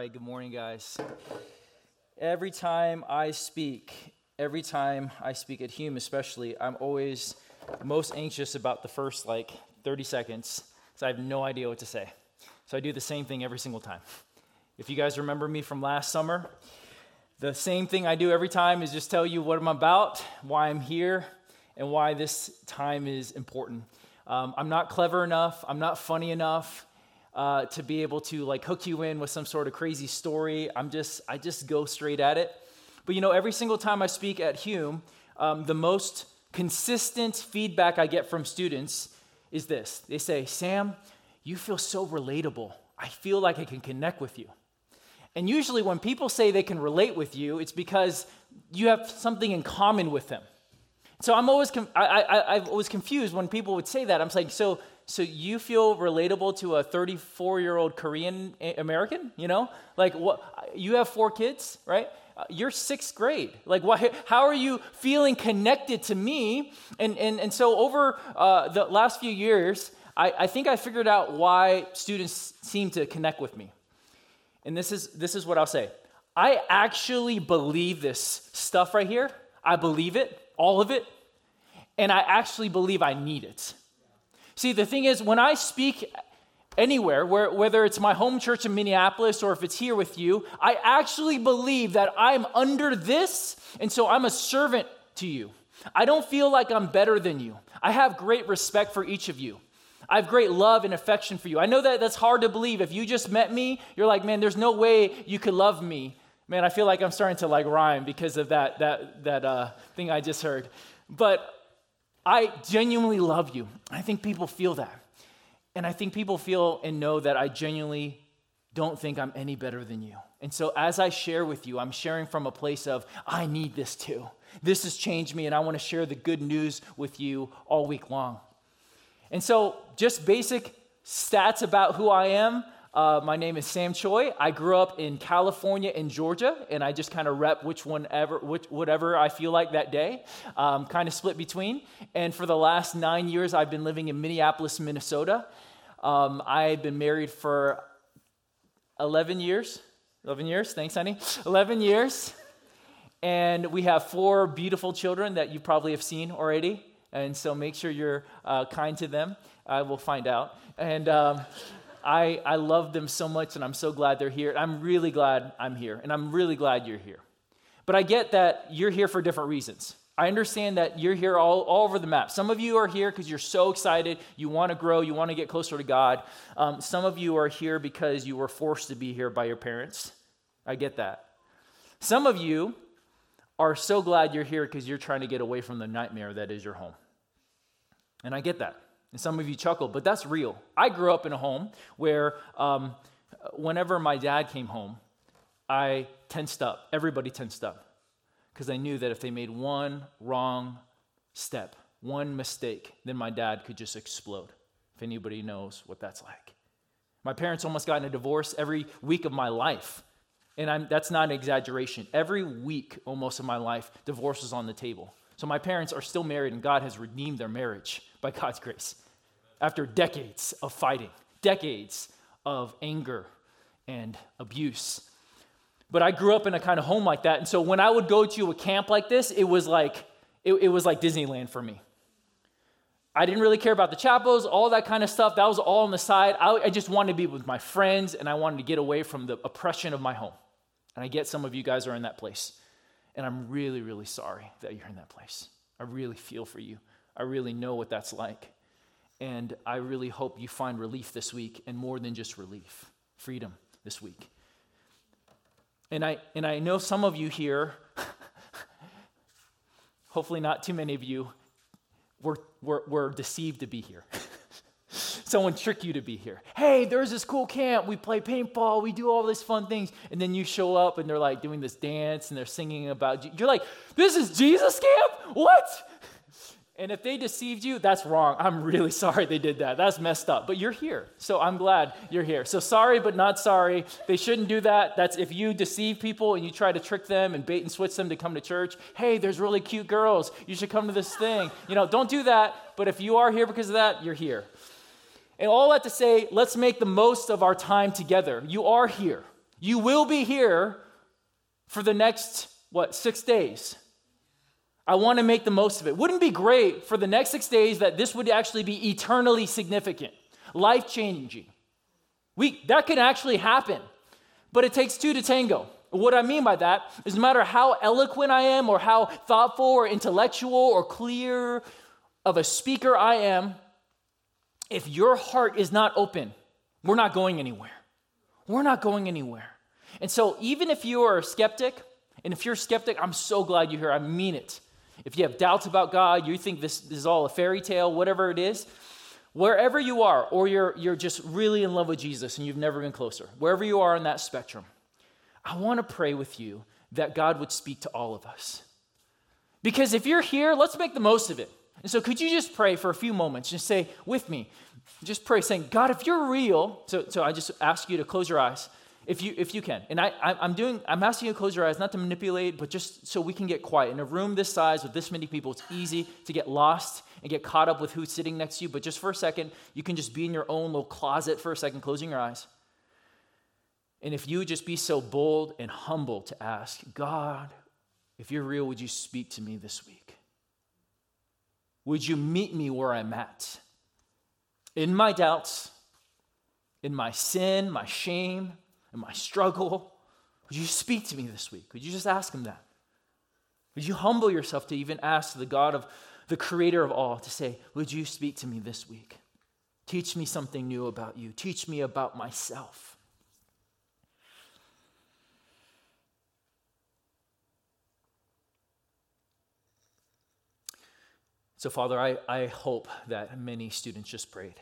right, good morning, guys. Every time I speak, every time I speak at Hume, especially, I'm always most anxious about the first like 30 seconds, so I have no idea what to say. So I do the same thing every single time. If you guys remember me from last summer, the same thing I do every time is just tell you what I'm about, why I'm here, and why this time is important. Um, I'm not clever enough, I'm not funny enough uh, to be able to like hook you in with some sort of crazy story. I'm just, I just go straight at it. But you know, every single time I speak at Hume, um, the most consistent feedback I get from students is this they say, Sam, you feel so relatable. I feel like I can connect with you. And usually, when people say they can relate with you, it's because you have something in common with them. So I'm always, com- I, I, I was confused when people would say that. I'm saying, so so you feel relatable to a 34 year old Korean American? You know, like what? You have four kids, right? Uh, you're sixth grade. Like, why, how are you feeling connected to me? And and and so over uh, the last few years, I, I think I figured out why students seem to connect with me. And this is this is what I'll say. I actually believe this stuff right here. I believe it, all of it, and I actually believe I need it. See, the thing is, when I speak anywhere, where, whether it's my home church in Minneapolis or if it's here with you, I actually believe that I'm under this, and so I'm a servant to you. I don't feel like I'm better than you. I have great respect for each of you. I have great love and affection for you. I know that that's hard to believe. If you just met me, you're like, man, there's no way you could love me. Man, I feel like I'm starting to like rhyme because of that that that uh, thing I just heard. But I genuinely love you. I think people feel that. And I think people feel and know that I genuinely don't think I'm any better than you. And so as I share with you, I'm sharing from a place of, I need this too. This has changed me, and I want to share the good news with you all week long. And so, just basic stats about who I am. Uh, my name is Sam Choi. I grew up in California and Georgia, and I just kind of rep which one ever, which, whatever I feel like that day, um, kind of split between. And for the last nine years, I've been living in Minneapolis, Minnesota. Um, I've been married for 11 years. 11 years, thanks, honey. 11 years. And we have four beautiful children that you probably have seen already. And so make sure you're uh, kind to them. I will find out. And. Um, I, I love them so much, and I'm so glad they're here. I'm really glad I'm here, and I'm really glad you're here. But I get that you're here for different reasons. I understand that you're here all, all over the map. Some of you are here because you're so excited, you want to grow, you want to get closer to God. Um, some of you are here because you were forced to be here by your parents. I get that. Some of you are so glad you're here because you're trying to get away from the nightmare that is your home. And I get that. And some of you chuckle, but that's real. I grew up in a home where um, whenever my dad came home, I tensed up. Everybody tensed up because I knew that if they made one wrong step, one mistake, then my dad could just explode. If anybody knows what that's like. My parents almost got in a divorce every week of my life. And I'm, that's not an exaggeration. Every week, almost of my life, divorce was on the table. So my parents are still married, and God has redeemed their marriage by God's grace after decades of fighting, decades of anger and abuse. But I grew up in a kind of home like that. And so when I would go to a camp like this, it was like, it, it was like Disneyland for me. I didn't really care about the chapels, all that kind of stuff. That was all on the side. I, I just wanted to be with my friends and I wanted to get away from the oppression of my home. And I get some of you guys are in that place. And I'm really, really sorry that you're in that place. I really feel for you. I really know what that's like. And I really hope you find relief this week and more than just relief, freedom this week. And I, and I know some of you here, hopefully not too many of you, were, were, were deceived to be here. Someone tricked you to be here. Hey, there's this cool camp. We play paintball. We do all these fun things. And then you show up and they're like doing this dance and they're singing about, you're like, this is Jesus camp? What? And if they deceived you, that's wrong. I'm really sorry they did that. That's messed up. But you're here. So I'm glad you're here. So sorry, but not sorry. They shouldn't do that. That's if you deceive people and you try to trick them and bait and switch them to come to church. Hey, there's really cute girls. You should come to this thing. You know, don't do that. But if you are here because of that, you're here. And all that to say, let's make the most of our time together. You are here. You will be here for the next, what, six days. I want to make the most of it. Wouldn't be great for the next six days that this would actually be eternally significant, life changing? We, that can actually happen, but it takes two to tango. What I mean by that is no matter how eloquent I am, or how thoughtful, or intellectual, or clear of a speaker I am, if your heart is not open, we're not going anywhere. We're not going anywhere. And so, even if you are a skeptic, and if you're a skeptic, I'm so glad you're here. I mean it. If you have doubts about God, you think this, this is all a fairy tale, whatever it is, wherever you are, or you're, you're just really in love with Jesus and you've never been closer, wherever you are in that spectrum, I want to pray with you that God would speak to all of us. Because if you're here, let's make the most of it. And so, could you just pray for a few moments? Just say with me, just pray, saying, God, if you're real, so, so I just ask you to close your eyes if you if you can. And I, i'm doing i'm asking you to close your eyes not to manipulate but just so we can get quiet. In a room this size with this many people it's easy to get lost and get caught up with who's sitting next to you. But just for a second you can just be in your own little closet for a second closing your eyes. And if you just be so bold and humble to ask god if you're real would you speak to me this week? Would you meet me where i'm at? In my doubts in my sin my shame in my struggle. Would you speak to me this week? Would you just ask him that? Would you humble yourself to even ask the God of the creator of all to say, Would you speak to me this week? Teach me something new about you. Teach me about myself. So, Father, I, I hope that many students just prayed.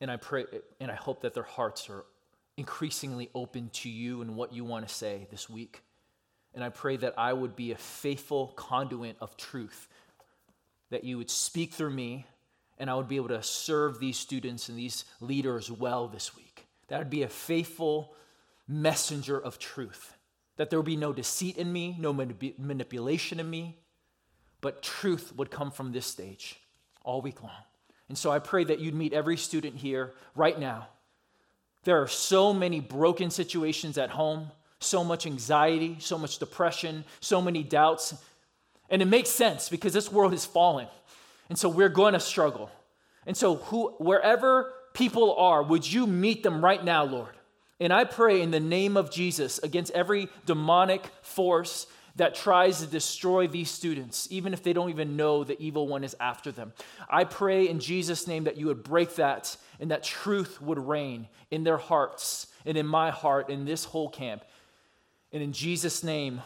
And I pray and I hope that their hearts are increasingly open to you and what you want to say this week. And I pray that I would be a faithful conduit of truth, that you would speak through me, and I would be able to serve these students and these leaders well this week. That would be a faithful messenger of truth, that there would be no deceit in me, no manip- manipulation in me, but truth would come from this stage all week long. And so I pray that you'd meet every student here right now there are so many broken situations at home, so much anxiety, so much depression, so many doubts. And it makes sense because this world is fallen. And so we're going to struggle. And so who, wherever people are, would you meet them right now, Lord? And I pray in the name of Jesus against every demonic force that tries to destroy these students, even if they don't even know the evil one is after them. I pray in Jesus' name that you would break that and that truth would reign in their hearts and in my heart in this whole camp. And in Jesus' name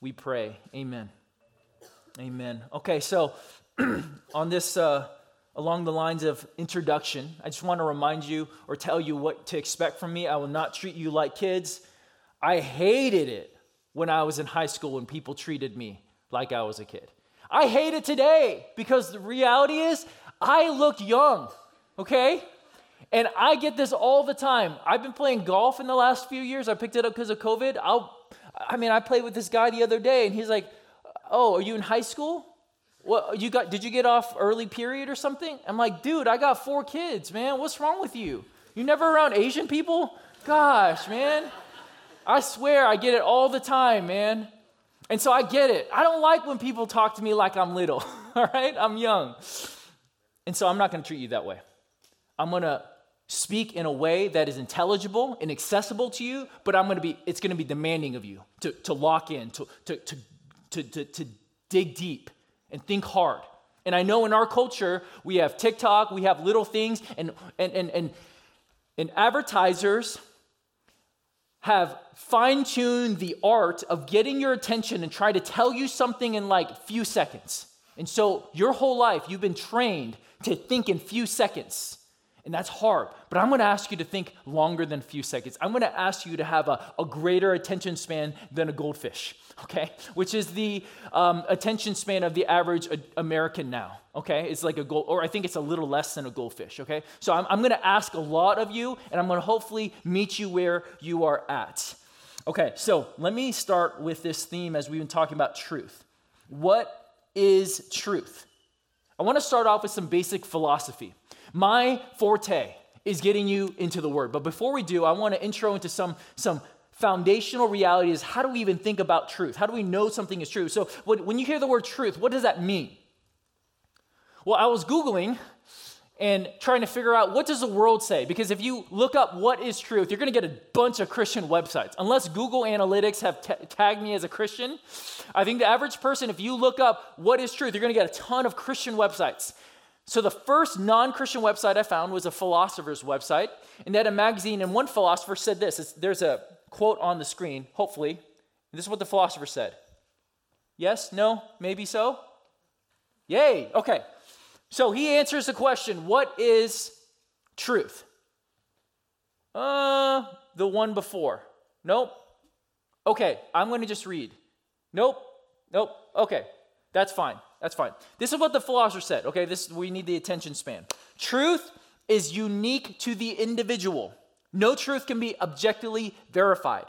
we pray. Amen. Amen. Okay, so on this, uh, along the lines of introduction, I just want to remind you or tell you what to expect from me. I will not treat you like kids. I hated it when I was in high school when people treated me like I was a kid. I hate it today because the reality is I look young, okay? And I get this all the time. I've been playing golf in the last few years. I picked it up because of COVID. I'll, I mean, I played with this guy the other day, and he's like, "Oh, are you in high school? What you got? Did you get off early period or something?" I'm like, "Dude, I got four kids, man. What's wrong with you? You never around Asian people? Gosh, man." I swear I get it all the time, man. And so I get it. I don't like when people talk to me like I'm little, all right? I'm young. And so I'm not going to treat you that way. I'm going to speak in a way that is intelligible and accessible to you, but I'm going to be, it's going to be demanding of you to, to lock in, to, to, to, to, to, to dig deep and think hard. And I know in our culture, we have TikTok, we have little things, and, and, and, and, and advertisers have fine tuned the art of getting your attention and try to tell you something in like few seconds. And so your whole life you've been trained to think in few seconds. And that's hard. But I'm going to ask you to think longer than a few seconds. I'm going to ask you to have a, a greater attention span than a goldfish, okay? Which is the um, attention span of the average American now, okay? It's like a gold, or I think it's a little less than a goldfish, okay? So I'm, I'm going to ask a lot of you, and I'm going to hopefully meet you where you are at. Okay, so let me start with this theme as we've been talking about truth. What is truth? I want to start off with some basic philosophy. My forte is getting you into the word. But before we do, I want to intro into some, some foundational reality is how do we even think about truth? How do we know something is true? So when you hear the word truth, what does that mean? Well, I was Googling and trying to figure out what does the world say because if you look up what is truth you're going to get a bunch of christian websites unless google analytics have t- tagged me as a christian i think the average person if you look up what is truth you're going to get a ton of christian websites so the first non-christian website i found was a philosopher's website and they had a magazine and one philosopher said this there's a quote on the screen hopefully this is what the philosopher said yes no maybe so yay okay so he answers the question what is truth? Uh, the one before. Nope. Okay, I'm going to just read. Nope. Nope. Okay, that's fine. That's fine. This is what the philosopher said. Okay, this we need the attention span. Truth is unique to the individual. No truth can be objectively verified,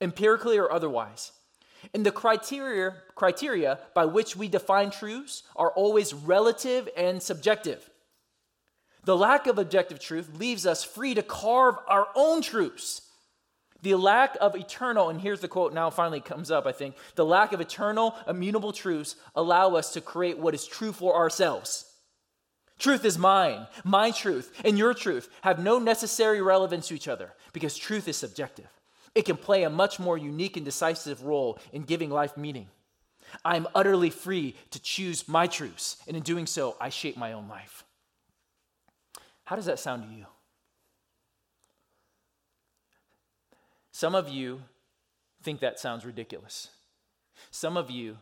empirically or otherwise. And the criteria, criteria by which we define truths are always relative and subjective. The lack of objective truth leaves us free to carve our own truths. The lack of eternal, and here's the quote now finally comes up, I think. The lack of eternal, immutable truths allow us to create what is true for ourselves. Truth is mine. My truth and your truth have no necessary relevance to each other because truth is subjective. It can play a much more unique and decisive role in giving life meaning. I'm utterly free to choose my truths, and in doing so, I shape my own life. How does that sound to you? Some of you think that sounds ridiculous. Some of you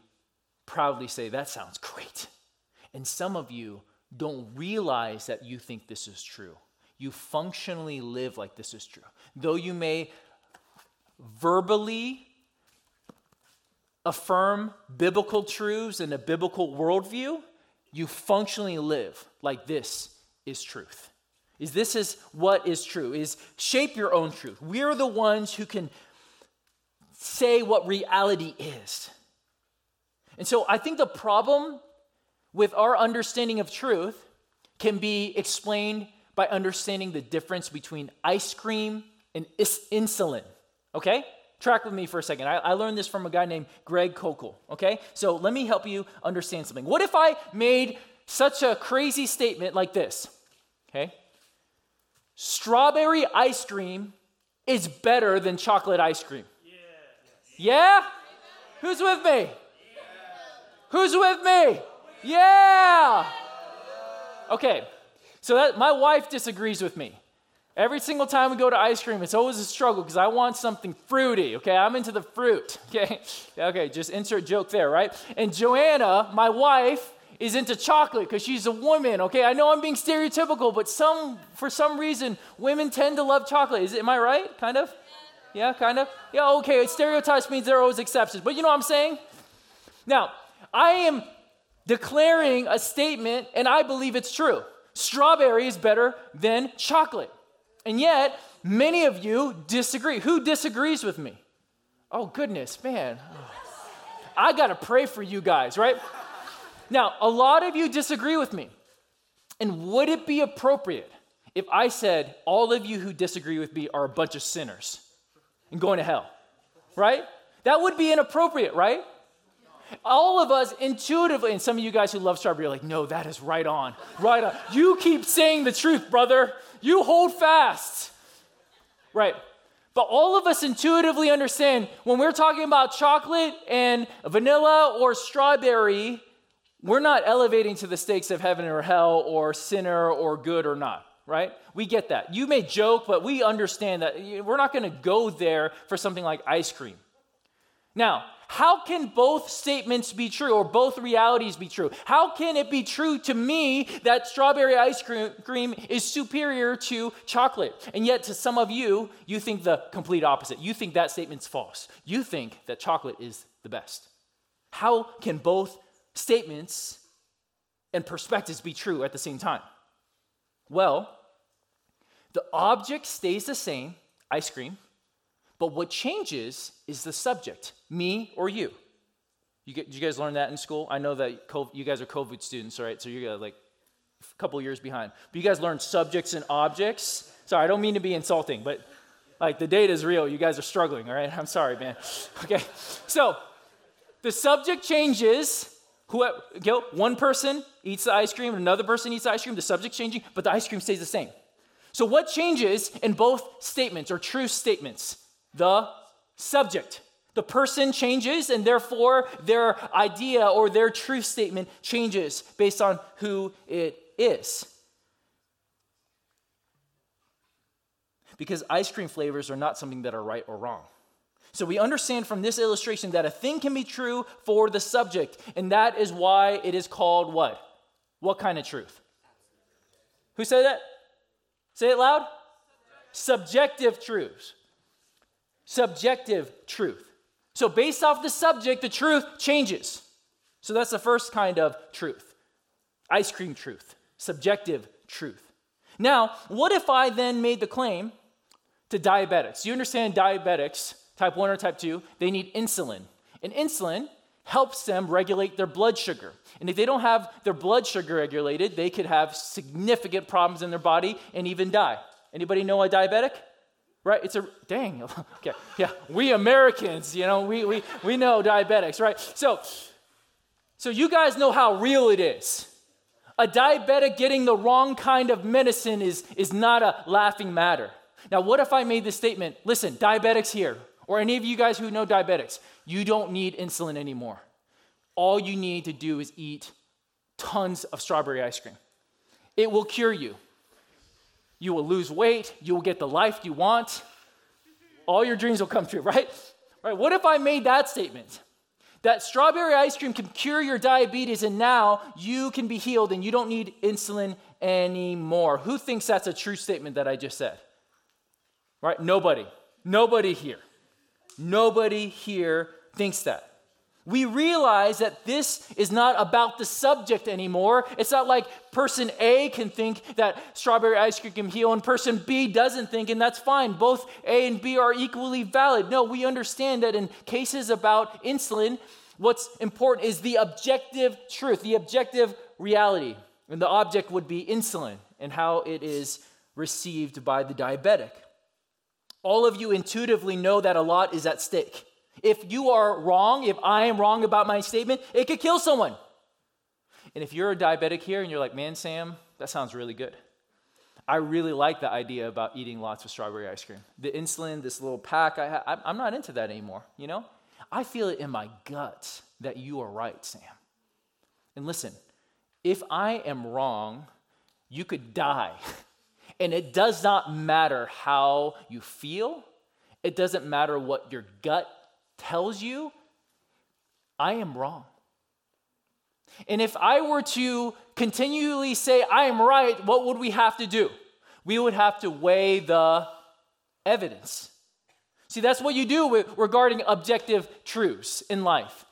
proudly say, That sounds great. And some of you don't realize that you think this is true. You functionally live like this is true. Though you may verbally affirm biblical truths and a biblical worldview, you functionally live like this is truth. Is this is what is true? Is shape your own truth. We're the ones who can say what reality is. And so I think the problem with our understanding of truth can be explained by understanding the difference between ice cream and insulin. Okay? Track with me for a second. I, I, learned this from a guy named Greg Koukl. Okay? So let me help you understand something. What if I made such a crazy statement like this? Okay? Strawberry ice cream is better than chocolate ice cream. Yeah? yeah? Who's with me? Yeah. Who's with me? Yeah! Okay, so that, my wife disagrees with me. Every single time we go to ice cream, it's always a struggle because I want something fruity, okay? I'm into the fruit, okay? Okay, just insert joke there, right? And Joanna, my wife, is into chocolate because she's a woman, okay? I know I'm being stereotypical, but some for some reason women tend to love chocolate. Is am I right? Kind of? Yeah, kind of? Yeah, okay, stereotypes means there are always exceptions. But you know what I'm saying? Now, I am declaring a statement and I believe it's true. Strawberry is better than chocolate. And yet, many of you disagree. Who disagrees with me? Oh, goodness, man. I got to pray for you guys, right? Now, a lot of you disagree with me. And would it be appropriate if I said, all of you who disagree with me are a bunch of sinners and going to hell? Right? That would be inappropriate, right? All of us intuitively, and some of you guys who love strawberry are like, no, that is right on, right on. You keep saying the truth, brother. You hold fast. Right. But all of us intuitively understand when we're talking about chocolate and vanilla or strawberry, we're not elevating to the stakes of heaven or hell or sinner or good or not, right? We get that. You may joke, but we understand that we're not going to go there for something like ice cream. Now, how can both statements be true or both realities be true? How can it be true to me that strawberry ice cream is superior to chocolate? And yet, to some of you, you think the complete opposite. You think that statement's false. You think that chocolate is the best. How can both statements and perspectives be true at the same time? Well, the object stays the same, ice cream, but what changes is the subject, me or you. You you guys learn that in school? I know that COVID, you guys are COVID students, right? So you're like a couple years behind. But you guys learned subjects and objects. Sorry, I don't mean to be insulting, but Like the data is real. You guys are struggling, all right? I'm sorry, man. Okay. So the subject changes. Who, Gil, one person eats the ice cream, another person eats ice cream, the subject changing, but the ice cream stays the same. So what changes in both statements or true statements? The subject. The person changes, and therefore their idea or their truth statement changes based on who it is. because ice cream flavors are not something that are right or wrong. So we understand from this illustration that a thing can be true for the subject, and that is why it is called what? What kind of truth? Who said that? Say it loud. Subjective truths. Subjective truth. So, based off the subject, the truth changes. So, that's the first kind of truth ice cream truth, subjective truth. Now, what if I then made the claim to diabetics. You understand diabetics, type 1 or type 2, they need insulin. And insulin helps them regulate their blood sugar. And if they don't have their blood sugar regulated, they could have significant problems in their body and even die. Anybody know a diabetic? Right? It's a dang. Okay. Yeah. We Americans, you know, we we we know diabetics, right? So so you guys know how real it is. A diabetic getting the wrong kind of medicine is, is not a laughing matter. Now, what if I made this statement? Listen, diabetics here, or any of you guys who know diabetics, you don't need insulin anymore. All you need to do is eat tons of strawberry ice cream. It will cure you. You will lose weight, you will get the life you want. All your dreams will come true, right? Right? What if I made that statement? That strawberry ice cream can cure your diabetes and now you can be healed and you don't need insulin anymore. Who thinks that's a true statement that I just said? Right? Nobody. Nobody here. Nobody here thinks that. We realize that this is not about the subject anymore. It's not like person A can think that strawberry ice cream can heal and person B doesn't think, and that's fine. Both A and B are equally valid. No, we understand that in cases about insulin, what's important is the objective truth, the objective reality. And the object would be insulin and how it is received by the diabetic all of you intuitively know that a lot is at stake. If you are wrong, if I am wrong about my statement, it could kill someone. And if you're a diabetic here and you're like, man, Sam, that sounds really good. I really like the idea about eating lots of strawberry ice cream. The insulin, this little pack, I ha- I'm not into that anymore, you know? I feel it in my gut that you are right, Sam. And listen, if I am wrong, you could die And it does not matter how you feel, it doesn't matter what your gut tells you. I am wrong. And if I were to continually say I am right, what would we have to do? We would have to weigh the evidence. See, that's what you do with, regarding objective truths in life.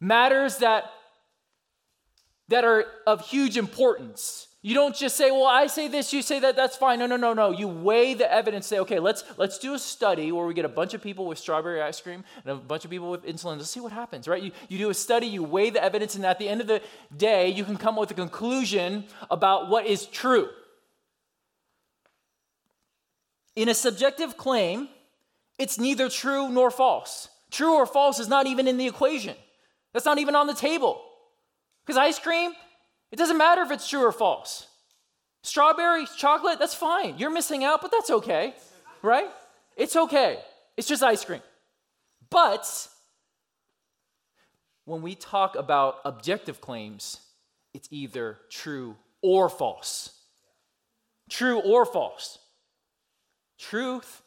Matters that, that are of huge importance you don't just say, well, I say this, you say that, that's fine. No, no, no, no. You weigh the evidence, say, okay, let's let's do a study where we get a bunch of people with strawberry ice cream and a bunch of people with insulin. Let's see what happens, right? You, you do a study, you weigh the evidence, and at the end of the day, you can come with a conclusion about what is true. In a subjective claim, it's neither true nor false. True or false is not even in the equation. That's not even on the table. Because ice cream, it doesn't matter if it's true or false. Strawberry, chocolate, that's fine. You're missing out, but that's okay, right? It's okay. It's just ice cream. But when we talk about objective claims, it's either true or false. True or false. Truth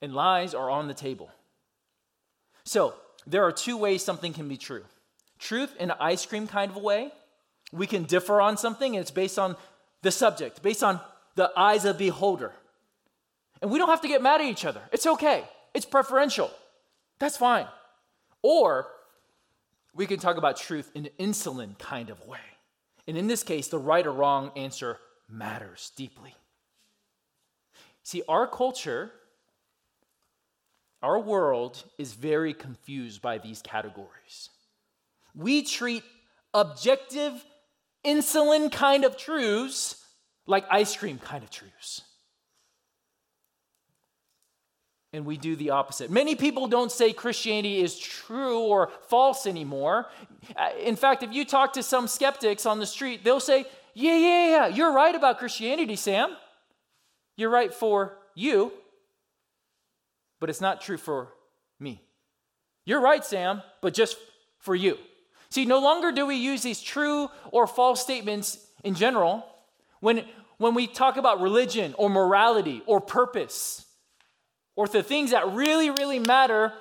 and lies are on the table. So, there are two ways something can be true truth in an ice cream kind of a way, we can differ on something, and it's based on the subject, based on the eyes of the beholder. And we don't have to get mad at each other. It's okay, it's preferential. That's fine. Or we can talk about truth in an insulin kind of way. And in this case, the right or wrong answer matters deeply. See, our culture, our world is very confused by these categories. We treat objective insulin kind of truths like ice cream kind of truths. and we do the opposite. Many people don't say Christianity is true or false anymore. Uh, in fact, if you talk to some skeptics on the street, they'll say, Yeah, yeah, yeah, you're right about Christianity, Sam. You're right for you, but it's not true for me. You're right, Sam, but just for you. See, no longer do we use these true or false statements in general when, when we talk about religion or morality or purpose or the things that really, really matter.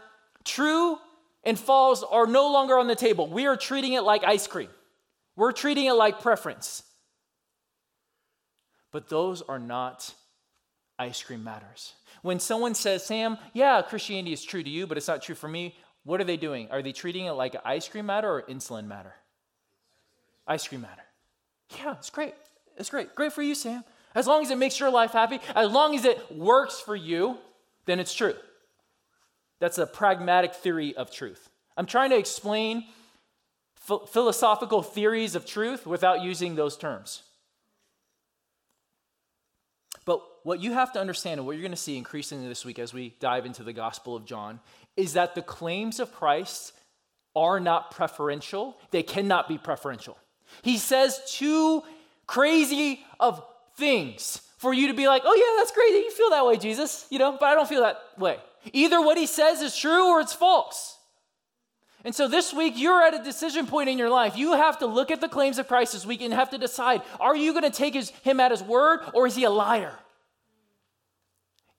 True and false are no longer on the table. We are treating it like ice cream, we're treating it like preference. But those are not ice cream matters. When someone says, Sam, yeah, Christianity is true to you, but it's not true for me, what are they doing? Are they treating it like ice cream matter or insulin matter? Ice cream matter. Yeah, it's great. It's great. Great for you, Sam. As long as it makes your life happy, as long as it works for you, then it's true. That's a pragmatic theory of truth. I'm trying to explain philosophical theories of truth without using those terms. But what you have to understand, and what you're going to see increasingly this week as we dive into the Gospel of John, is that the claims of Christ are not preferential. They cannot be preferential. He says two crazy of things for you to be like, oh, yeah, that's great that you feel that way, Jesus, you know, but I don't feel that way. Either what he says is true or it's false. And so this week, you're at a decision point in your life. You have to look at the claims of Christ this week and have to decide are you going to take his, him at his word or is he a liar?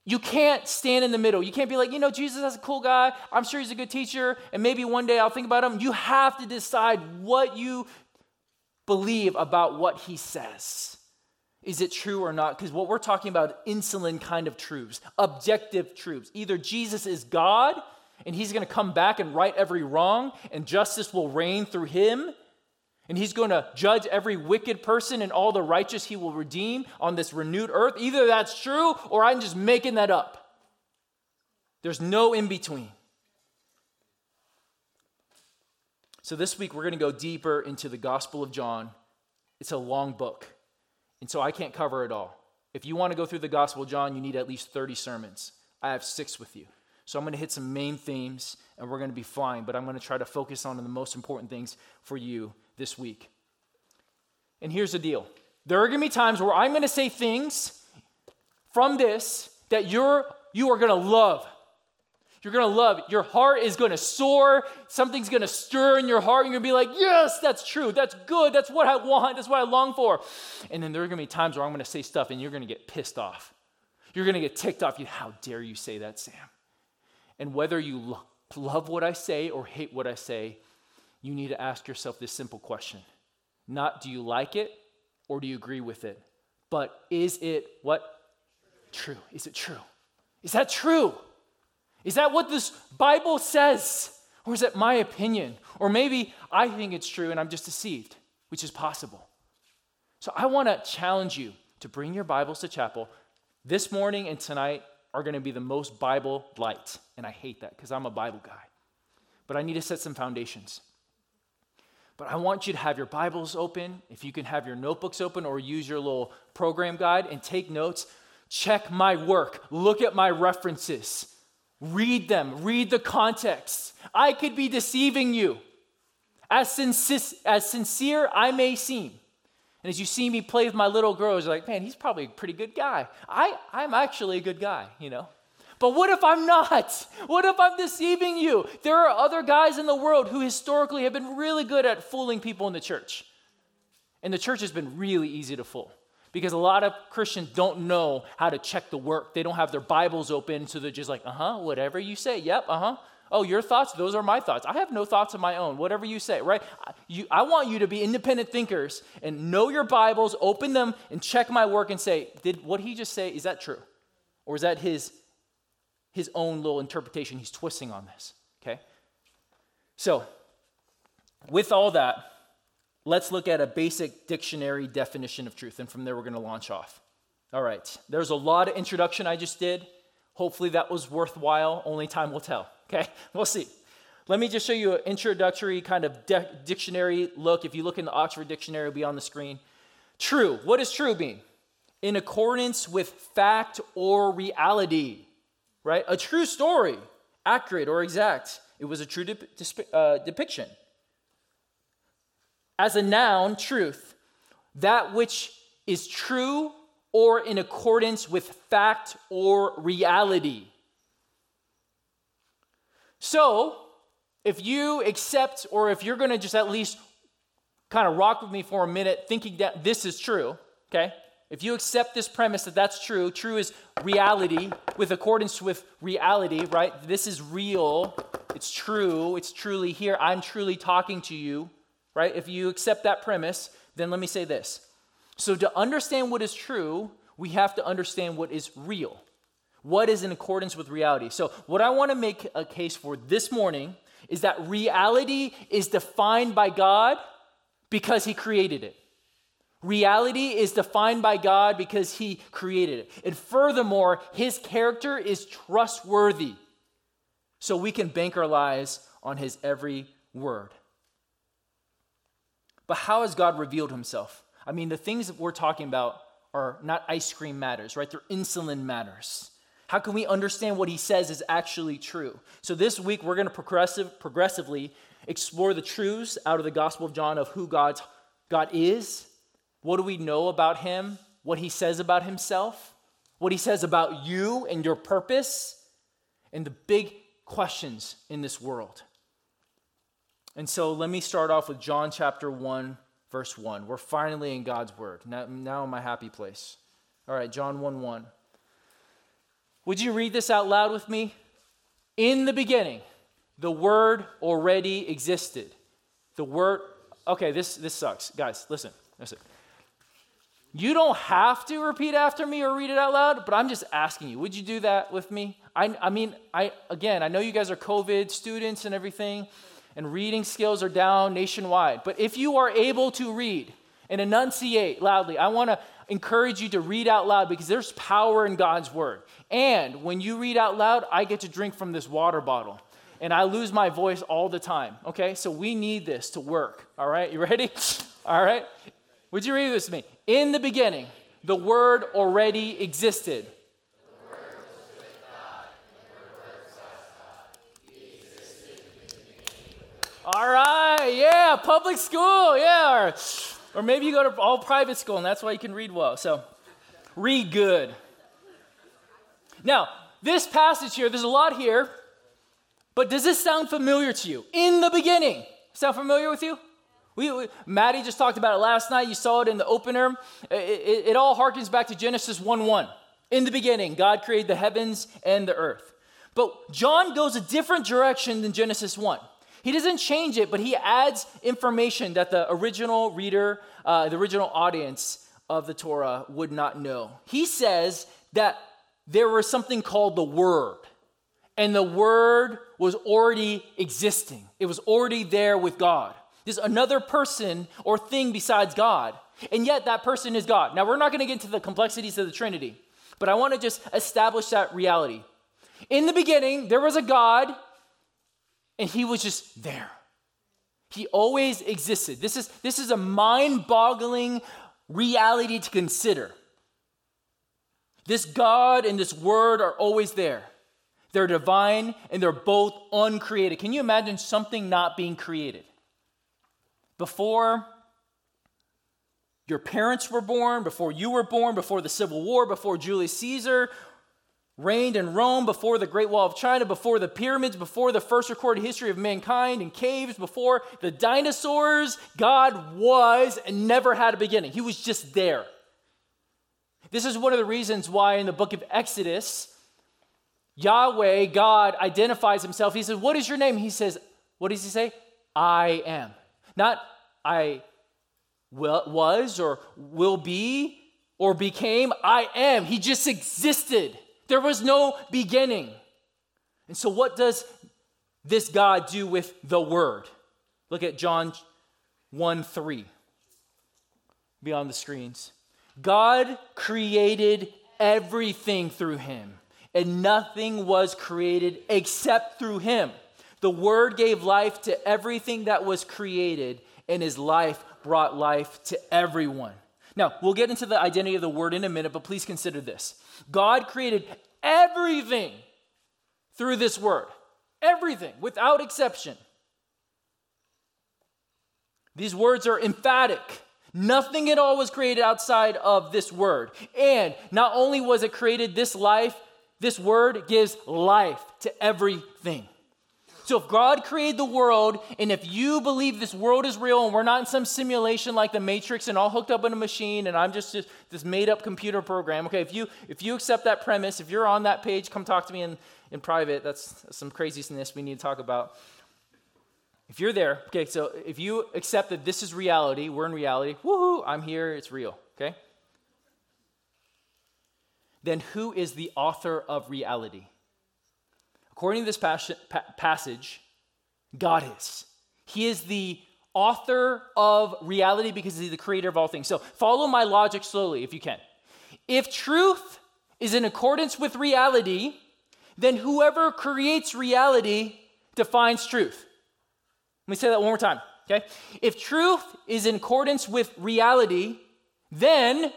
You can't stand in the middle. You can't be like, you know, Jesus is a cool guy. I'm sure he's a good teacher, and maybe one day I'll think about him. You have to decide what you believe about what he says. Is it true or not? Because what we're talking about, insulin kind of truths, objective truths. Either Jesus is God and he's going to come back and right every wrong, and justice will reign through him, and he's going to judge every wicked person and all the righteous he will redeem on this renewed earth. Either that's true or I'm just making that up. There's no in between. So this week we're going to go deeper into the Gospel of John. It's a long book. And so I can't cover it all. If you want to go through the Gospel of John, you need at least 30 sermons. I have six with you. So I'm going to hit some main themes and we're going to be fine, but I'm going to try to focus on the most important things for you this week. And here's the deal there are going to be times where I'm going to say things from this that you're, you are going to love. You're going to love. Your heart is going to soar. Something's going to stir in your heart. You're going to be like, yes, that's true. That's good. That's what I want. That's what I long for. And then there are going to be times where I'm going to say stuff and you're going to get pissed off. You're going to get ticked off. You, how dare you say that, Sam? And whether you lo- love what I say or hate what I say, you need to ask yourself this simple question. Not do you like it or do you agree with it, but is it what? True. Is it true? Is that true? Is that what this Bible says? Or is it my opinion? Or maybe I think it's true and I'm just deceived, which is possible. So I want to challenge you to bring your Bibles to chapel. This morning and tonight are going to be the most Bible light. And I hate that because I'm a Bible guy. But I need to set some foundations. But I want you to have your Bibles open. If you can have your notebooks open or use your little program guide and take notes, check my work, look at my references. Read them, read the context. I could be deceiving you. As, sinci- as sincere I may seem. And as you see me play with my little girls, you're like, man, he's probably a pretty good guy. I, I'm actually a good guy, you know? But what if I'm not? What if I'm deceiving you? There are other guys in the world who historically have been really good at fooling people in the church. And the church has been really easy to fool because a lot of Christians don't know how to check the work. They don't have their Bibles open, so they're just like, uh huh, whatever you say. Yep, uh huh. Oh, your thoughts? Those are my thoughts. I have no thoughts of my own. Whatever you say, right? You, I want you to be independent thinkers and know your Bibles, open them, and check my work and say, did what he just say, is that true? Or is that his, his own little interpretation? He's twisting on this, okay? So, with all that, let's look at a basic dictionary definition of truth, and from there we're going to launch off. All right, there's a lot of introduction I just did. Hopefully that was worthwhile. Only time will tell. Okay, we'll see. Let me just show you an introductory kind of de- dictionary look. If you look in the Oxford Dictionary, it'll be on the screen. True. What does true mean? In accordance with fact or reality, right? A true story, accurate or exact. It was a true uh, depiction. As a noun, truth, that which is true or in accordance with fact or reality. So, if you accept, or if you're going to just at least kind of rock with me for a minute, thinking that this is true, okay? If you accept this premise that that's true, true is reality with accordance with reality, right? This is real, it's true, it's truly here, I'm truly talking to you, right? If you accept that premise, then let me say this. So, to understand what is true, we have to understand what is real. What is in accordance with reality? So, what I want to make a case for this morning is that reality is defined by God because He created it. Reality is defined by God because He created it. And furthermore, His character is trustworthy. So we can bank our lives on His every word. But how has God revealed Himself? I mean, the things that we're talking about are not ice cream matters, right? They're insulin matters. How can we understand what he says is actually true? So this week we're going to progressive, progressively explore the truths out of the Gospel of John of who God's, God is, what do we know about him, what he says about himself, what he says about you and your purpose, and the big questions in this world. And so let me start off with John chapter 1, verse 1. We're finally in God's word. Now, now in my happy place. All right, John 1 1. Would you read this out loud with me? In the beginning, the word already existed. The word, okay, this, this sucks. Guys, listen, listen. You don't have to repeat after me or read it out loud, but I'm just asking you, would you do that with me? I, I mean, I again, I know you guys are COVID students and everything, and reading skills are down nationwide. But if you are able to read and enunciate loudly, I want to encourage you to read out loud because there's power in God's word. And when you read out loud, I get to drink from this water bottle. And I lose my voice all the time. Okay? So we need this to work. All right? You ready? All right? Would you read this to me? In the beginning, the word already existed. All right, yeah, public school, yeah. Or, or maybe you go to all private school and that's why you can read well. So, read good. Now, this passage here, there's a lot here, but does this sound familiar to you? In the beginning, sound familiar with you? We, we, Maddie just talked about it last night. You saw it in the opener. It, it, it all harkens back to Genesis 1 1. In the beginning, God created the heavens and the earth. But John goes a different direction than Genesis 1. He doesn't change it, but he adds information that the original reader, uh, the original audience of the Torah would not know. He says that there was something called the Word, and the Word was already existing, it was already there with God. There's another person or thing besides God, and yet that person is God. Now, we're not going to get into the complexities of the Trinity, but I want to just establish that reality. In the beginning, there was a God and he was just there. He always existed. This is, this is a mind boggling reality to consider. This God and this Word are always there. They're divine and they're both uncreated. Can you imagine something not being created? Before your parents were born, before you were born, before the Civil War, before Julius Caesar reigned in Rome before the Great Wall of China, before the pyramids, before the first recorded history of mankind in caves, before the dinosaurs. God was and never had a beginning. He was just there. This is one of the reasons why in the book of Exodus, Yahweh, God, identifies himself. He says, What is your name? He says, What does he say? I am. Not I will, was or will be or became. I am. He just existed. There was no beginning. And so, what does this God do with the Word? Look at John 1 3. Be on the screens. God created everything through him, and nothing was created except through him. The Word gave life to everything that was created, and his life brought life to everyone. Now, we'll get into the identity of the Word in a minute, but please consider this God created everything through this word. Everything, without exception. These words are emphatic. Nothing at all was created outside of this word. And not only was it created, this life, this word gives life to everything. So if God created the world, and if you believe this world is real and we're not in some simulation like the Matrix and all hooked up in a machine and I'm just, just this made up computer program, okay, if you if you accept that premise, if you're on that page, come talk to me in, in private. That's some craziness we need to talk about. If you're there, okay, so if you accept that this is reality, we're in reality, woohoo, I'm here, it's real, okay? Then who is the author of reality? According to this passage, God is. He is the author of reality because he's the creator of all things. So follow my logic slowly if you can. If truth is in accordance with reality, then whoever creates reality defines truth. Let me say that one more time, okay? If truth is in accordance with reality, then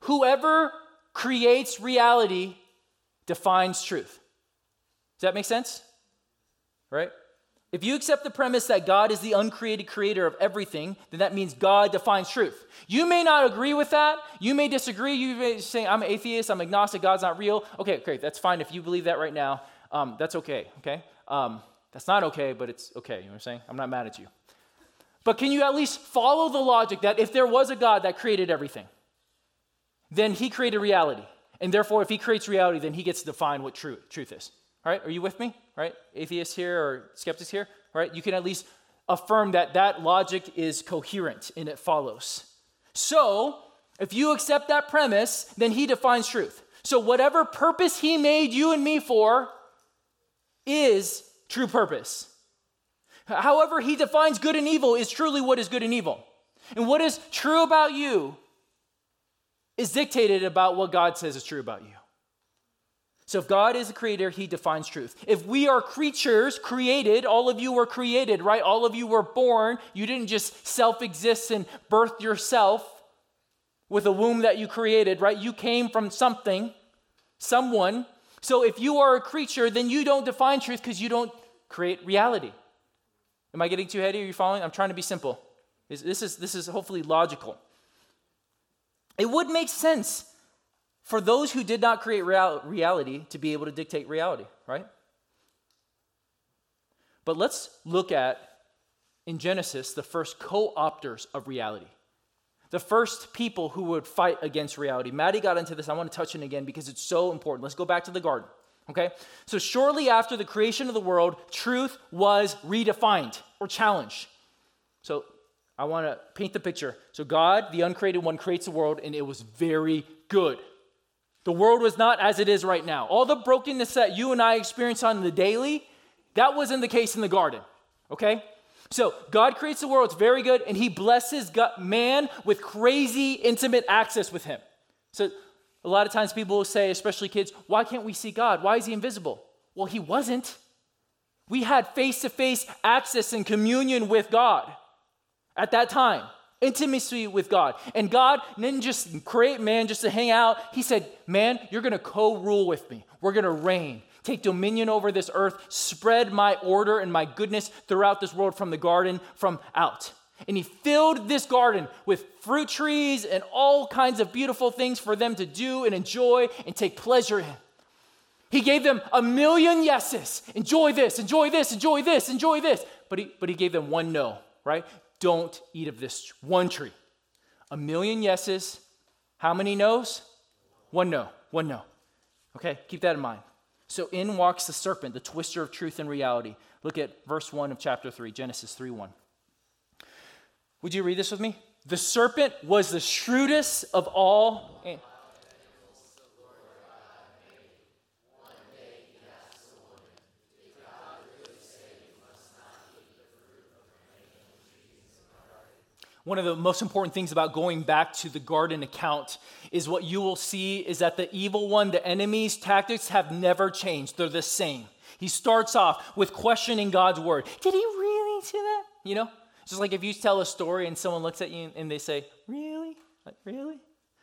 whoever creates reality defines truth. Does that make sense? Right? If you accept the premise that God is the uncreated creator of everything, then that means God defines truth. You may not agree with that. You may disagree. You may say, I'm an atheist, I'm agnostic, God's not real. Okay, great, that's fine. If you believe that right now, um, that's okay, okay? Um, that's not okay, but it's okay. You know what I'm saying? I'm not mad at you. But can you at least follow the logic that if there was a God that created everything, then he created reality. And therefore, if he creates reality, then he gets to define what truth, truth is. All right, are you with me? All right, atheists here or skeptics here? All right, you can at least affirm that that logic is coherent and it follows. So, if you accept that premise, then he defines truth. So, whatever purpose he made you and me for is true purpose. However, he defines good and evil is truly what is good and evil. And what is true about you is dictated about what God says is true about you. So if God is a creator, he defines truth. If we are creatures created, all of you were created, right? All of you were born. You didn't just self exist and birth yourself with a womb that you created, right? You came from something, someone. So if you are a creature, then you don't define truth because you don't create reality. Am I getting too heady? Are you following? I'm trying to be simple. This is, this is hopefully logical. It would make sense for those who did not create real- reality to be able to dictate reality, right? But let's look at, in Genesis, the first co opters of reality. The first people who would fight against reality. Maddie got into this. I want to touch it again because it's so important. Let's go back to the garden. Okay? So, shortly after the creation of the world, truth was redefined or challenged. So, I want to paint the picture. So, God, the uncreated one, creates the world, and it was very good. The world was not as it is right now. All the brokenness that you and I experience on the daily, that wasn't the case in the garden, okay? So God creates the world, it's very good, and He blesses man with crazy intimate access with Him. So a lot of times people will say, especially kids, why can't we see God? Why is He invisible? Well, He wasn't. We had face to face access and communion with God at that time intimacy with God. And God didn't just create man just to hang out. He said, Man, you're going to co rule with me. We're going to reign, take dominion over this earth, spread my order and my goodness throughout this world from the garden from out. And he filled this garden with fruit trees and all kinds of beautiful things for them to do and enjoy and take pleasure in. He gave them a million yeses. Enjoy this, enjoy this, enjoy this, enjoy this. But he, but he gave them one no, right? Don't eat of this one tree. A million yeses. How many no's? One no. One no. Okay, keep that in mind. So in walks the serpent, the twister of truth and reality. Look at verse 1 of chapter 3, Genesis 3 1. Would you read this with me? The serpent was the shrewdest of all. One of the most important things about going back to the garden account is what you will see is that the evil one, the enemy's tactics have never changed. They're the same. He starts off with questioning God's word. Did he really say that? You know? Just like if you tell a story and someone looks at you and they say, Really? Like, really?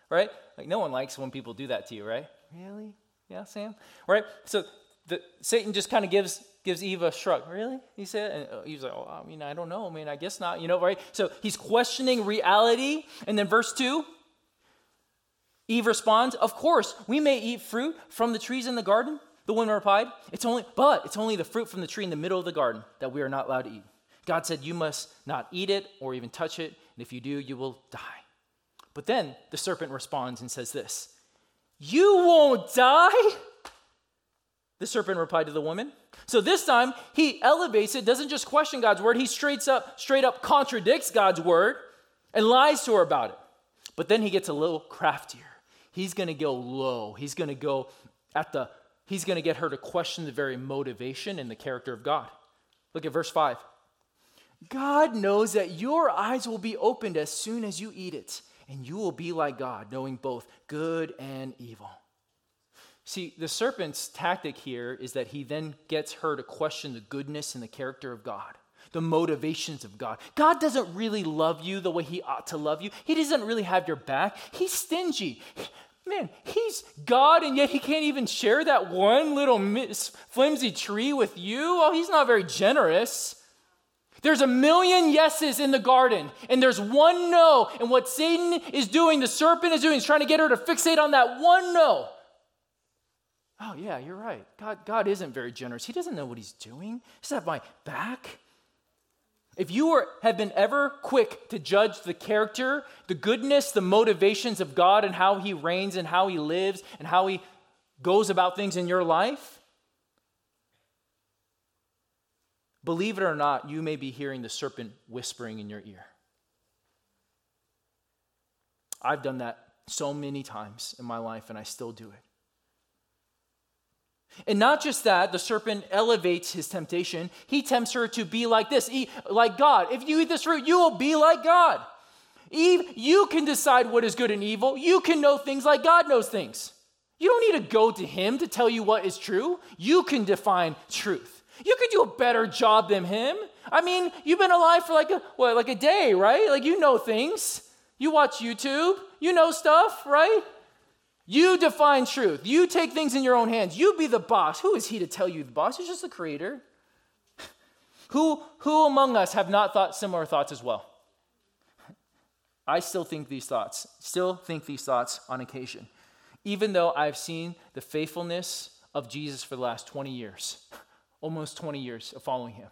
Right? Like, no one likes when people do that to you, right? Really? Yeah, Sam? Right? So the, Satan just kind of gives gives Eve a shrug. Really? He said, and uh, he's like, oh, I mean, I don't know. I mean, I guess not. You know, right? So he's questioning reality. And then verse two, Eve responds, Of course, we may eat fruit from the trees in the garden. The woman replied, It's only, but it's only the fruit from the tree in the middle of the garden that we are not allowed to eat. God said, You must not eat it or even touch it, and if you do, you will die. But then the serpent responds and says this You won't die? The serpent replied to the woman. So this time he elevates it, doesn't just question God's word, he straight up, straight up contradicts God's word and lies to her about it. But then he gets a little craftier. He's to go low. He's to go at the he's to get her to question the very motivation and the character of God. Look at verse 5. God knows that your eyes will be opened as soon as you eat it, and you will be like God, knowing both good and evil. See, the serpent's tactic here is that he then gets her to question the goodness and the character of God, the motivations of God. God doesn't really love you the way he ought to love you, he doesn't really have your back. He's stingy. Man, he's God, and yet he can't even share that one little flimsy tree with you. Oh, he's not very generous. There's a million yeses in the garden, and there's one no. And what Satan is doing, the serpent is doing, is trying to get her to fixate on that one no. Oh, yeah, you're right. God, God isn't very generous. He doesn't know what he's doing. He's at my back. If you have been ever quick to judge the character, the goodness, the motivations of God and how He reigns and how He lives and how He goes about things in your life, believe it or not, you may be hearing the serpent whispering in your ear. I've done that so many times in my life, and I still do it. And not just that, the serpent elevates his temptation. He tempts her to be like this, eat like God. If you eat this fruit, you will be like God. Eve, you can decide what is good and evil. You can know things like God knows things. You don't need to go to him to tell you what is true. You can define truth. You could do a better job than him. I mean, you've been alive for like a what, like a day, right? Like you know things. You watch YouTube. You know stuff, right? You define truth. You take things in your own hands. You be the boss. Who is he to tell you the boss? He's just the creator. who, who among us have not thought similar thoughts as well? I still think these thoughts, still think these thoughts on occasion. Even though I've seen the faithfulness of Jesus for the last 20 years, almost 20 years of following him,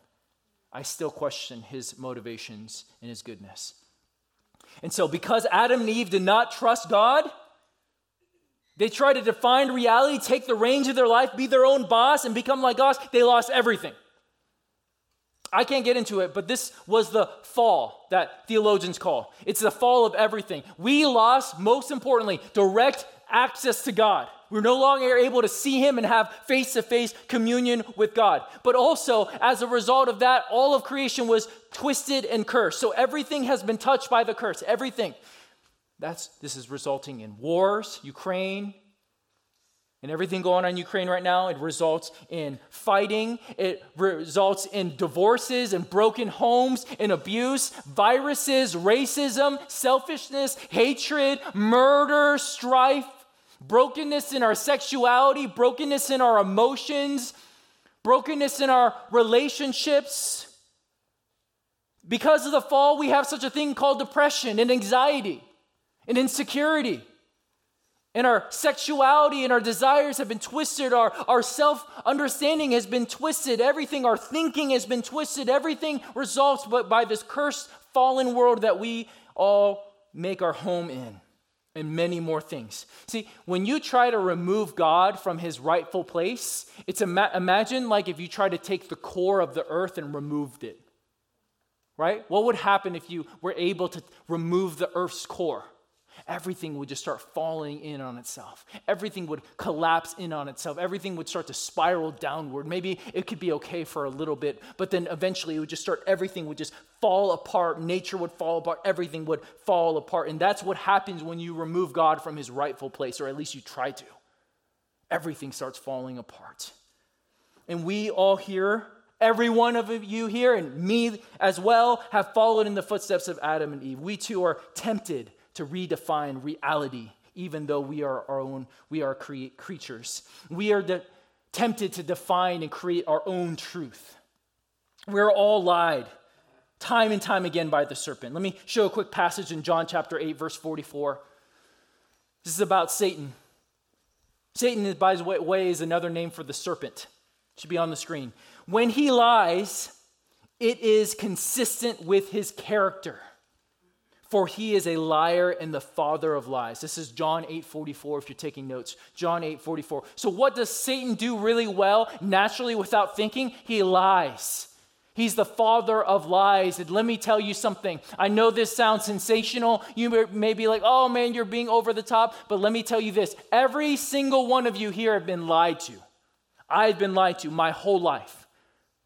I still question his motivations and his goodness. And so, because Adam and Eve did not trust God, they try to define reality, take the reins of their life, be their own boss, and become like us. They lost everything. I can't get into it, but this was the fall that theologians call. It's the fall of everything. We lost, most importantly, direct access to God. We're no longer able to see Him and have face to face communion with God. But also, as a result of that, all of creation was twisted and cursed. So everything has been touched by the curse. Everything. That's, this is resulting in wars, Ukraine, and everything going on in Ukraine right now. It results in fighting, it results in divorces and broken homes and abuse, viruses, racism, selfishness, hatred, murder, strife, brokenness in our sexuality, brokenness in our emotions, brokenness in our relationships. Because of the fall, we have such a thing called depression and anxiety and insecurity. And our sexuality and our desires have been twisted. Our, our self understanding has been twisted. Everything, our thinking has been twisted. Everything results but by this cursed, fallen world that we all make our home in, and many more things. See, when you try to remove God from his rightful place, it's ima- imagine like if you try to take the core of the earth and removed it. Right? What would happen if you were able to remove the earth's core? Everything would just start falling in on itself. Everything would collapse in on itself. Everything would start to spiral downward. Maybe it could be okay for a little bit, but then eventually it would just start, everything would just fall apart. Nature would fall apart. Everything would fall apart. And that's what happens when you remove God from his rightful place, or at least you try to. Everything starts falling apart. And we all here, every one of you here, and me as well, have followed in the footsteps of Adam and Eve. We too are tempted to redefine reality, even though we are our own, we are cre- creatures. We are de- tempted to define and create our own truth. We're all lied time and time again by the serpent. Let me show a quick passage in John chapter 8, verse 44. This is about Satan. Satan, by the way, is another name for the serpent. It should be on the screen. When he lies, it is consistent with his character. For he is a liar and the father of lies. This is John 8 44, if you're taking notes. John 8 44. So, what does Satan do really well, naturally, without thinking? He lies. He's the father of lies. And let me tell you something. I know this sounds sensational. You may be like, oh man, you're being over the top. But let me tell you this every single one of you here have been lied to. I've been lied to my whole life.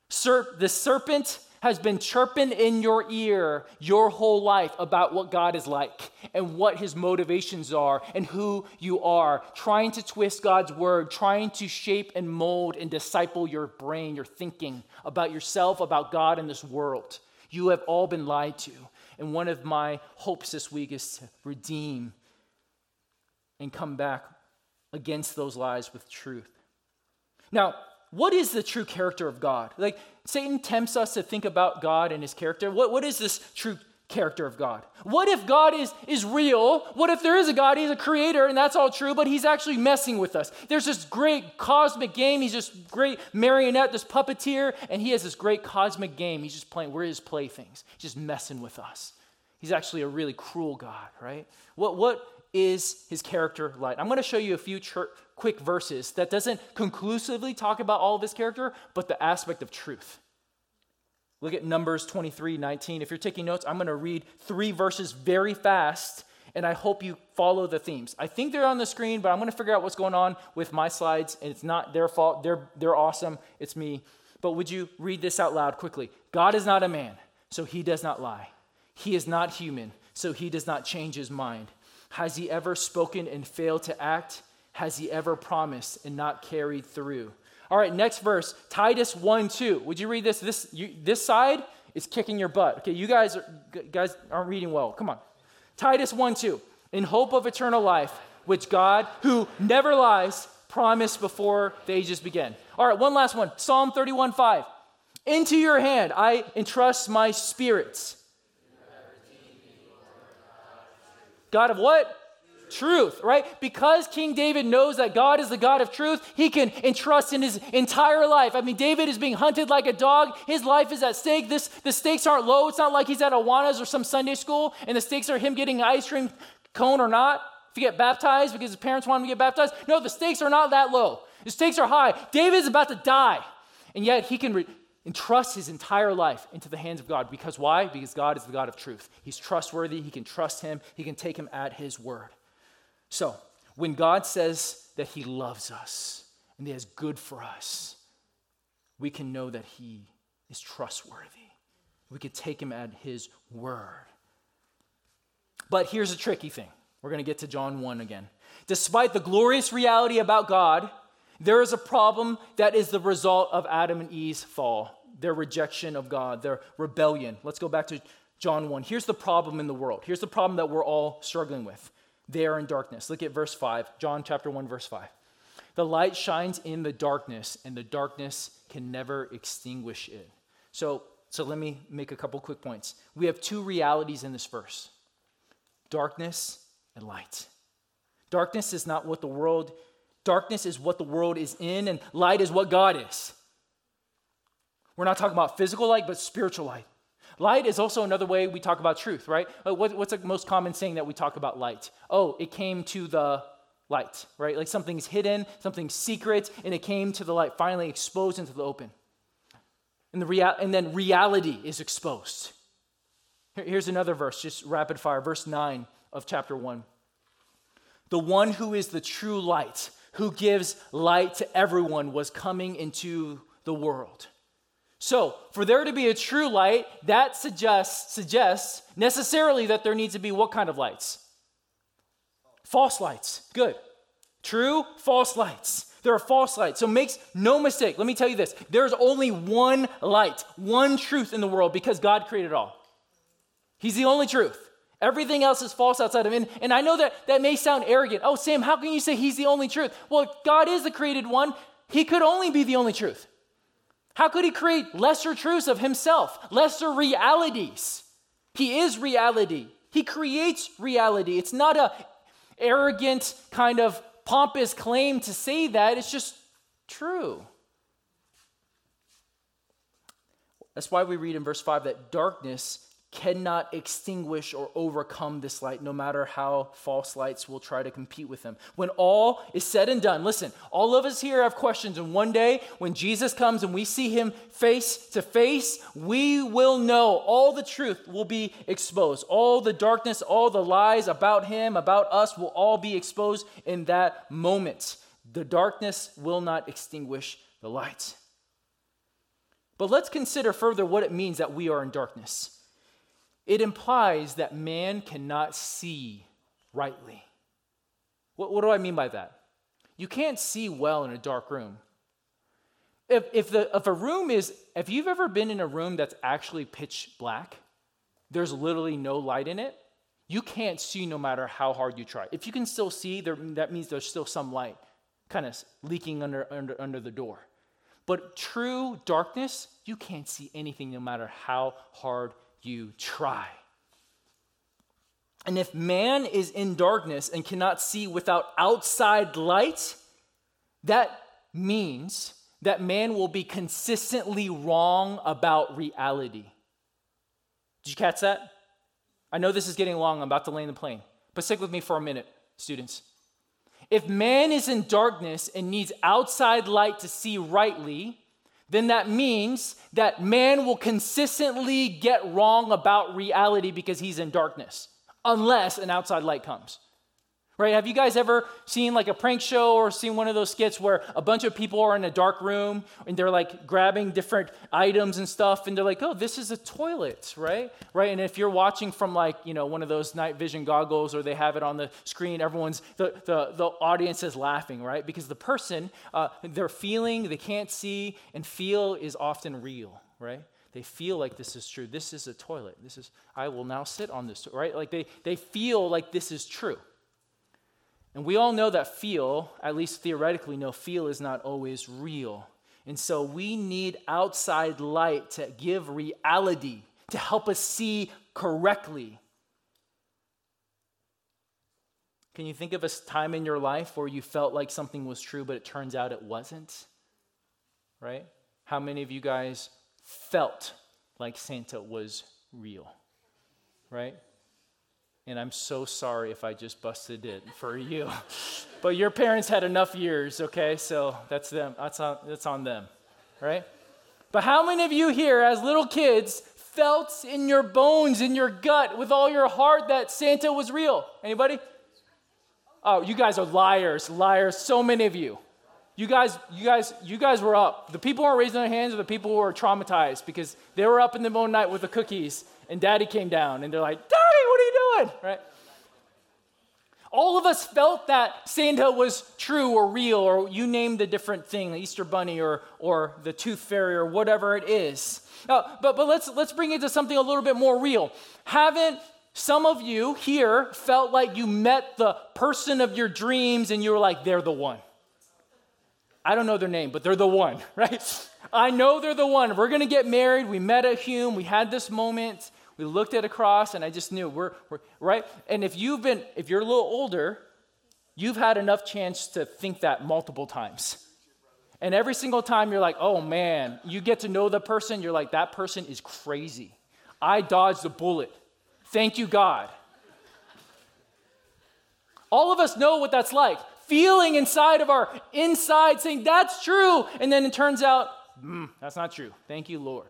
Serp- the serpent has been chirping in your ear your whole life about what God is like and what his motivations are and who you are, trying to twist God's word, trying to shape and mold and disciple your brain, your thinking about yourself, about God and this world. You have all been lied to. And one of my hopes this week is to redeem and come back against those lies with truth. Now, what is the true character of God? Like, Satan tempts us to think about God and his character. What, what is this true character of God? What if God is, is real? What if there is a God? He's a creator, and that's all true, but he's actually messing with us. There's this great cosmic game. He's this great marionette, this puppeteer, and he has this great cosmic game. He's just playing, we're his playthings, just messing with us. He's actually a really cruel God, right? What, what is his character like? I'm going to show you a few church, quick verses that doesn't conclusively talk about all of his character, but the aspect of truth. Look at Numbers 23 19. If you're taking notes, I'm going to read three verses very fast, and I hope you follow the themes. I think they're on the screen, but I'm going to figure out what's going on with my slides, and it's not their fault. They're, they're awesome. It's me. But would you read this out loud quickly? God is not a man, so he does not lie. He is not human, so he does not change his mind. Has he ever spoken and failed to act? Has he ever promised and not carried through? All right, next verse, Titus 1 2. Would you read this? This, you, this side is kicking your butt. Okay, you guys, are, guys aren't reading well. Come on. Titus 1 2. In hope of eternal life, which God, who never lies, promised before the ages began. All right, one last one. Psalm 31 5. Into your hand I entrust my spirits. God of what? Truth, right? Because King David knows that God is the God of truth, he can entrust in his entire life. I mean, David is being hunted like a dog. His life is at stake. This, the stakes aren't low. It's not like he's at Awanas or some Sunday school, and the stakes are him getting an ice cream cone or not. If you get baptized because his parents want him to get baptized. No, the stakes are not that low. The stakes are high. David is about to die, and yet he can re- entrust his entire life into the hands of God. Because why? Because God is the God of truth. He's trustworthy. He can trust him. He can take him at his word. So, when God says that He loves us and He has good for us, we can know that He is trustworthy. We can take Him at His word. But here's a tricky thing. We're going to get to John 1 again. Despite the glorious reality about God, there is a problem that is the result of Adam and Eve's fall, their rejection of God, their rebellion. Let's go back to John 1. Here's the problem in the world. Here's the problem that we're all struggling with they are in darkness. Look at verse 5, John chapter 1, verse 5. The light shines in the darkness, and the darkness can never extinguish it. So, so let me make a couple quick points. We have two realities in this verse darkness and light. Darkness is not what the world, darkness is what the world is in, and light is what God is. We're not talking about physical light, but spiritual light. Light is also another way we talk about truth, right? What's the most common saying that we talk about light? Oh, it came to the light, right? Like something's hidden, something's secret, and it came to the light, finally exposed into the open. And, the rea- and then reality is exposed. Here's another verse, just rapid fire, verse 9 of chapter 1. The one who is the true light, who gives light to everyone, was coming into the world. So, for there to be a true light, that suggests, suggests necessarily that there needs to be what kind of lights? False lights. Good. True, false lights. There are false lights. So makes no mistake. Let me tell you this. There's only one light, one truth in the world because God created all. He's the only truth. Everything else is false outside of him. And, I know that that may sound arrogant. Oh, Sam, how can you say he's the only truth? Well, God is the created one. he could only be the only truth. How could he create lesser truths of himself, lesser realities? He is reality. He creates reality. It's not a arrogant kind of pompous claim to say that. It's just true. That's why we read in verse 5 that darkness cannot extinguish or overcome this light, no matter how false lights will try to compete with them. When all is said and done, listen, all of us here have questions, and one day when Jesus comes and we see him face to face, we will know all the truth will be exposed. All the darkness, all the lies about him, about us, will all be exposed in that moment. The darkness will not extinguish the light. But let's consider further what it means that we are in darkness it implies that man cannot see rightly. What, what, do I mean by that? You can't see well in a dark room. If, if, the, if a room is, if you've ever been in a room that's actually pitch black, there's literally no light in it, you can't see no matter how hard you try. If you can still see, there, that means there's still some light kind of leaking under, under, under the door. But true darkness, you can't see anything no matter how hard you try. And if man is in darkness and cannot see without outside light, that means that man will be consistently wrong about reality. Did you catch that? I know this is getting long. I'm about to land the plane. But stick with me for a minute, students. If man is in darkness and needs outside light to see rightly, then that means that man will consistently get wrong about reality because he's in darkness, unless an outside light comes. Right? Have you guys ever seen like a prank show or seen one of those skits where a bunch of people are in a dark room and they're like grabbing different items and stuff and they're like, "Oh, this is a toilet," right? Right? And if you're watching from like, you know, one of those night vision goggles or they have it on the screen, everyone's the the, the audience is laughing, right? Because the person uh, they're feeling, they can't see and feel is often real, right? They feel like this is true. This is a toilet. This is I will now sit on this, right? Like they they feel like this is true. And we all know that feel, at least theoretically, no, feel is not always real. And so we need outside light to give reality, to help us see correctly. Can you think of a time in your life where you felt like something was true, but it turns out it wasn't? Right? How many of you guys felt like Santa was real? Right? And I'm so sorry if I just busted it for you. but your parents had enough years, okay? So that's them. That's on, that's on them, right? But how many of you here, as little kids, felt in your bones, in your gut, with all your heart that Santa was real? Anybody? Oh, you guys are liars, liars. So many of you. You guys, you guys, you guys were up. The people who are raising their hands are the people who are traumatized because they were up in the middle of the night with the cookies, and Daddy came down, and they're like, Daddy, what are you doing? Right? All of us felt that Santa was true or real, or you name the different thing, the Easter Bunny or, or the Tooth Fairy or whatever it is. Uh, but but let's, let's bring it to something a little bit more real. Haven't some of you here felt like you met the person of your dreams and you were like, they're the one? I don't know their name, but they're the one, right? I know they're the one. We're going to get married. We met at Hume. We had this moment. We looked at a cross, and I just knew we're, we're right. And if you've been, if you're a little older, you've had enough chance to think that multiple times. And every single time you're like, oh man, you get to know the person, you're like, that person is crazy. I dodged a bullet. Thank you, God. All of us know what that's like. Feeling inside of our inside saying, that's true. And then it turns out, mm, that's not true. Thank you, Lord.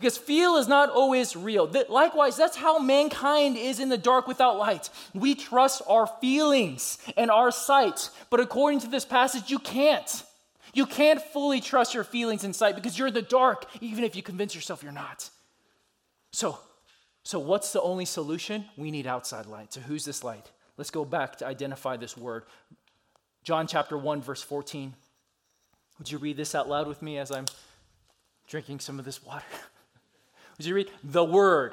Because feel is not always real. Likewise, that's how mankind is in the dark without light. We trust our feelings and our sight. But according to this passage, you can't. You can't fully trust your feelings and sight because you're in the dark, even if you convince yourself you're not. So, so what's the only solution? We need outside light. So who's this light? Let's go back to identify this word. John chapter 1, verse 14. Would you read this out loud with me as I'm drinking some of this water? Would you read? The Word.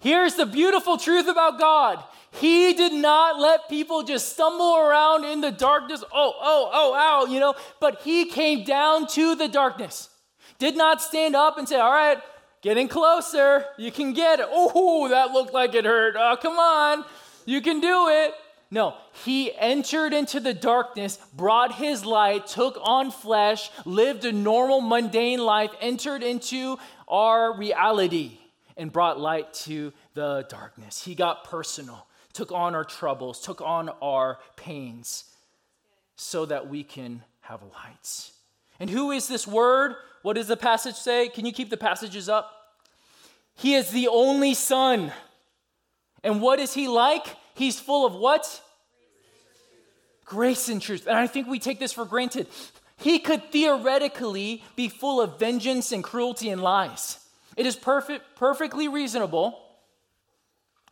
Here's the beautiful truth about God. He did not let people just stumble around in the darkness. Oh, oh, oh, ow, you know, but he came down to the darkness. Did not stand up and say, All right, getting closer. You can get it. Oh, that looked like it hurt. Oh, come on. You can do it. No, he entered into the darkness, brought his light, took on flesh, lived a normal, mundane life, entered into our reality, and brought light to the darkness. He got personal, took on our troubles, took on our pains, so that we can have light. And who is this word? What does the passage say? Can you keep the passages up? He is the only Son. And what is he like? He's full of what? Grace and truth. And I think we take this for granted. He could theoretically be full of vengeance and cruelty and lies. It is perfect, perfectly reasonable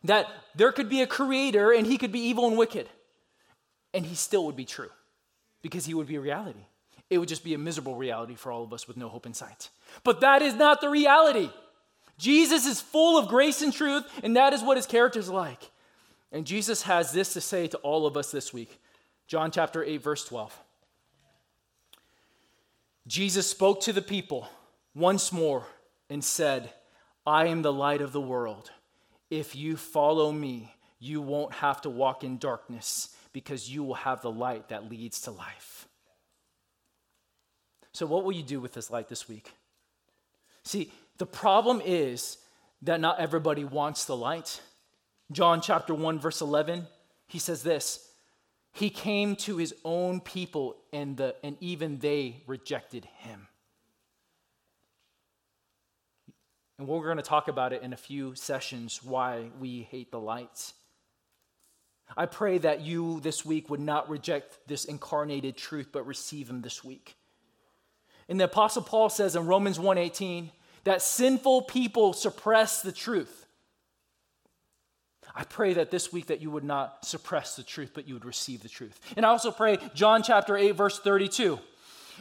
that there could be a creator and he could be evil and wicked. And he still would be true because he would be reality. It would just be a miserable reality for all of us with no hope in sight. But that is not the reality. Jesus is full of grace and truth, and that is what his character is like. And Jesus has this to say to all of us this week John chapter 8, verse 12. Jesus spoke to the people once more and said, I am the light of the world. If you follow me, you won't have to walk in darkness because you will have the light that leads to life. So, what will you do with this light this week? See, the problem is that not everybody wants the light. John chapter 1, verse 11, he says this He came to his own people, and, the, and even they rejected him. And we're going to talk about it in a few sessions why we hate the light. I pray that you this week would not reject this incarnated truth, but receive him this week. And the Apostle Paul says in Romans 1:18 that sinful people suppress the truth. I pray that this week that you would not suppress the truth, but you would receive the truth. And I also pray John chapter 8, verse 32.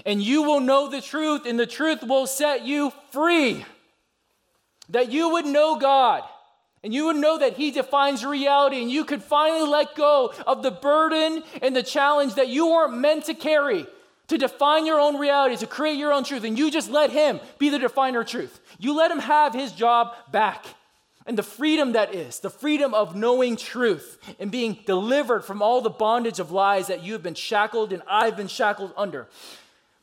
And you will know the truth, and the truth will set you free. That you would know God and you would know that He defines reality, and you could finally let go of the burden and the challenge that you weren't meant to carry to define your own reality, to create your own truth, and you just let Him be the definer of truth. You let Him have His job back. And the freedom that is, the freedom of knowing truth and being delivered from all the bondage of lies that you have been shackled and I've been shackled under.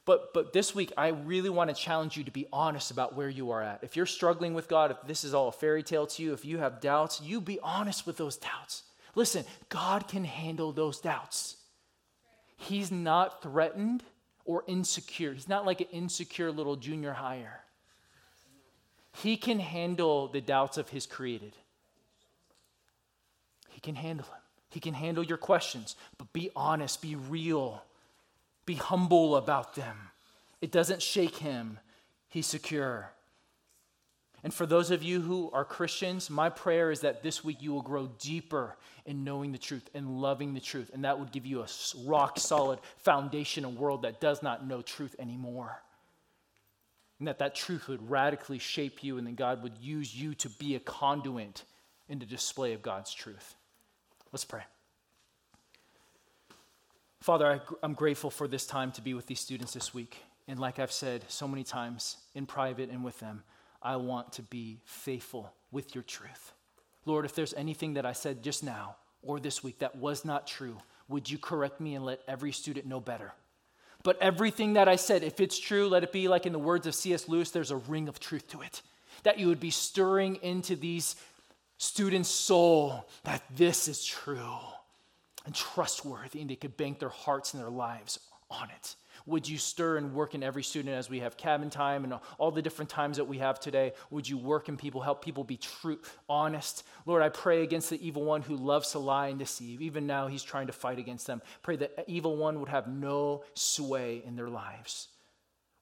But, but this week, I really want to challenge you to be honest about where you are at. If you're struggling with God, if this is all a fairy tale to you, if you have doubts, you be honest with those doubts. Listen, God can handle those doubts. He's not threatened or insecure. He's not like an insecure little junior higher. He can handle the doubts of his created. He can handle them. He can handle your questions, but be honest, be real. Be humble about them. It doesn't shake him, he's secure. And for those of you who are Christians, my prayer is that this week you will grow deeper in knowing the truth and loving the truth. And that would give you a rock solid foundation, a world that does not know truth anymore. And that that truth would radically shape you, and then God would use you to be a conduit in the display of God's truth. Let's pray. Father, I, am grateful for this time to be with these students this week. And like I've said so many times in private and with them, I want to be faithful with your truth. Lord, if there's anything that I said just now or this week that was not true, would you correct me and let every student know better? But everything that I said, if it's true, let it be like in the words of C.S. Lewis, there's a ring of truth to it. That you would be stirring into these students' soul that this is true and trustworthy, and they could bank their hearts and their lives on it. Would you stir and work in every student as we have cabin time and all the different times that we have today? Would you work in people, help people be true, honest? Lord, I pray against the evil one who loves to lie and deceive. Even now, he's trying to fight against them. Pray that evil one would have no sway in their lives.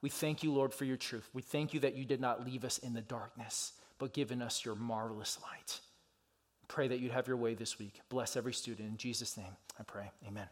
We thank you, Lord, for your truth. We thank you that you did not leave us in the darkness, but given us your marvelous light pray that you'd have your way this week. Bless every student. In Jesus' name, I pray. Amen.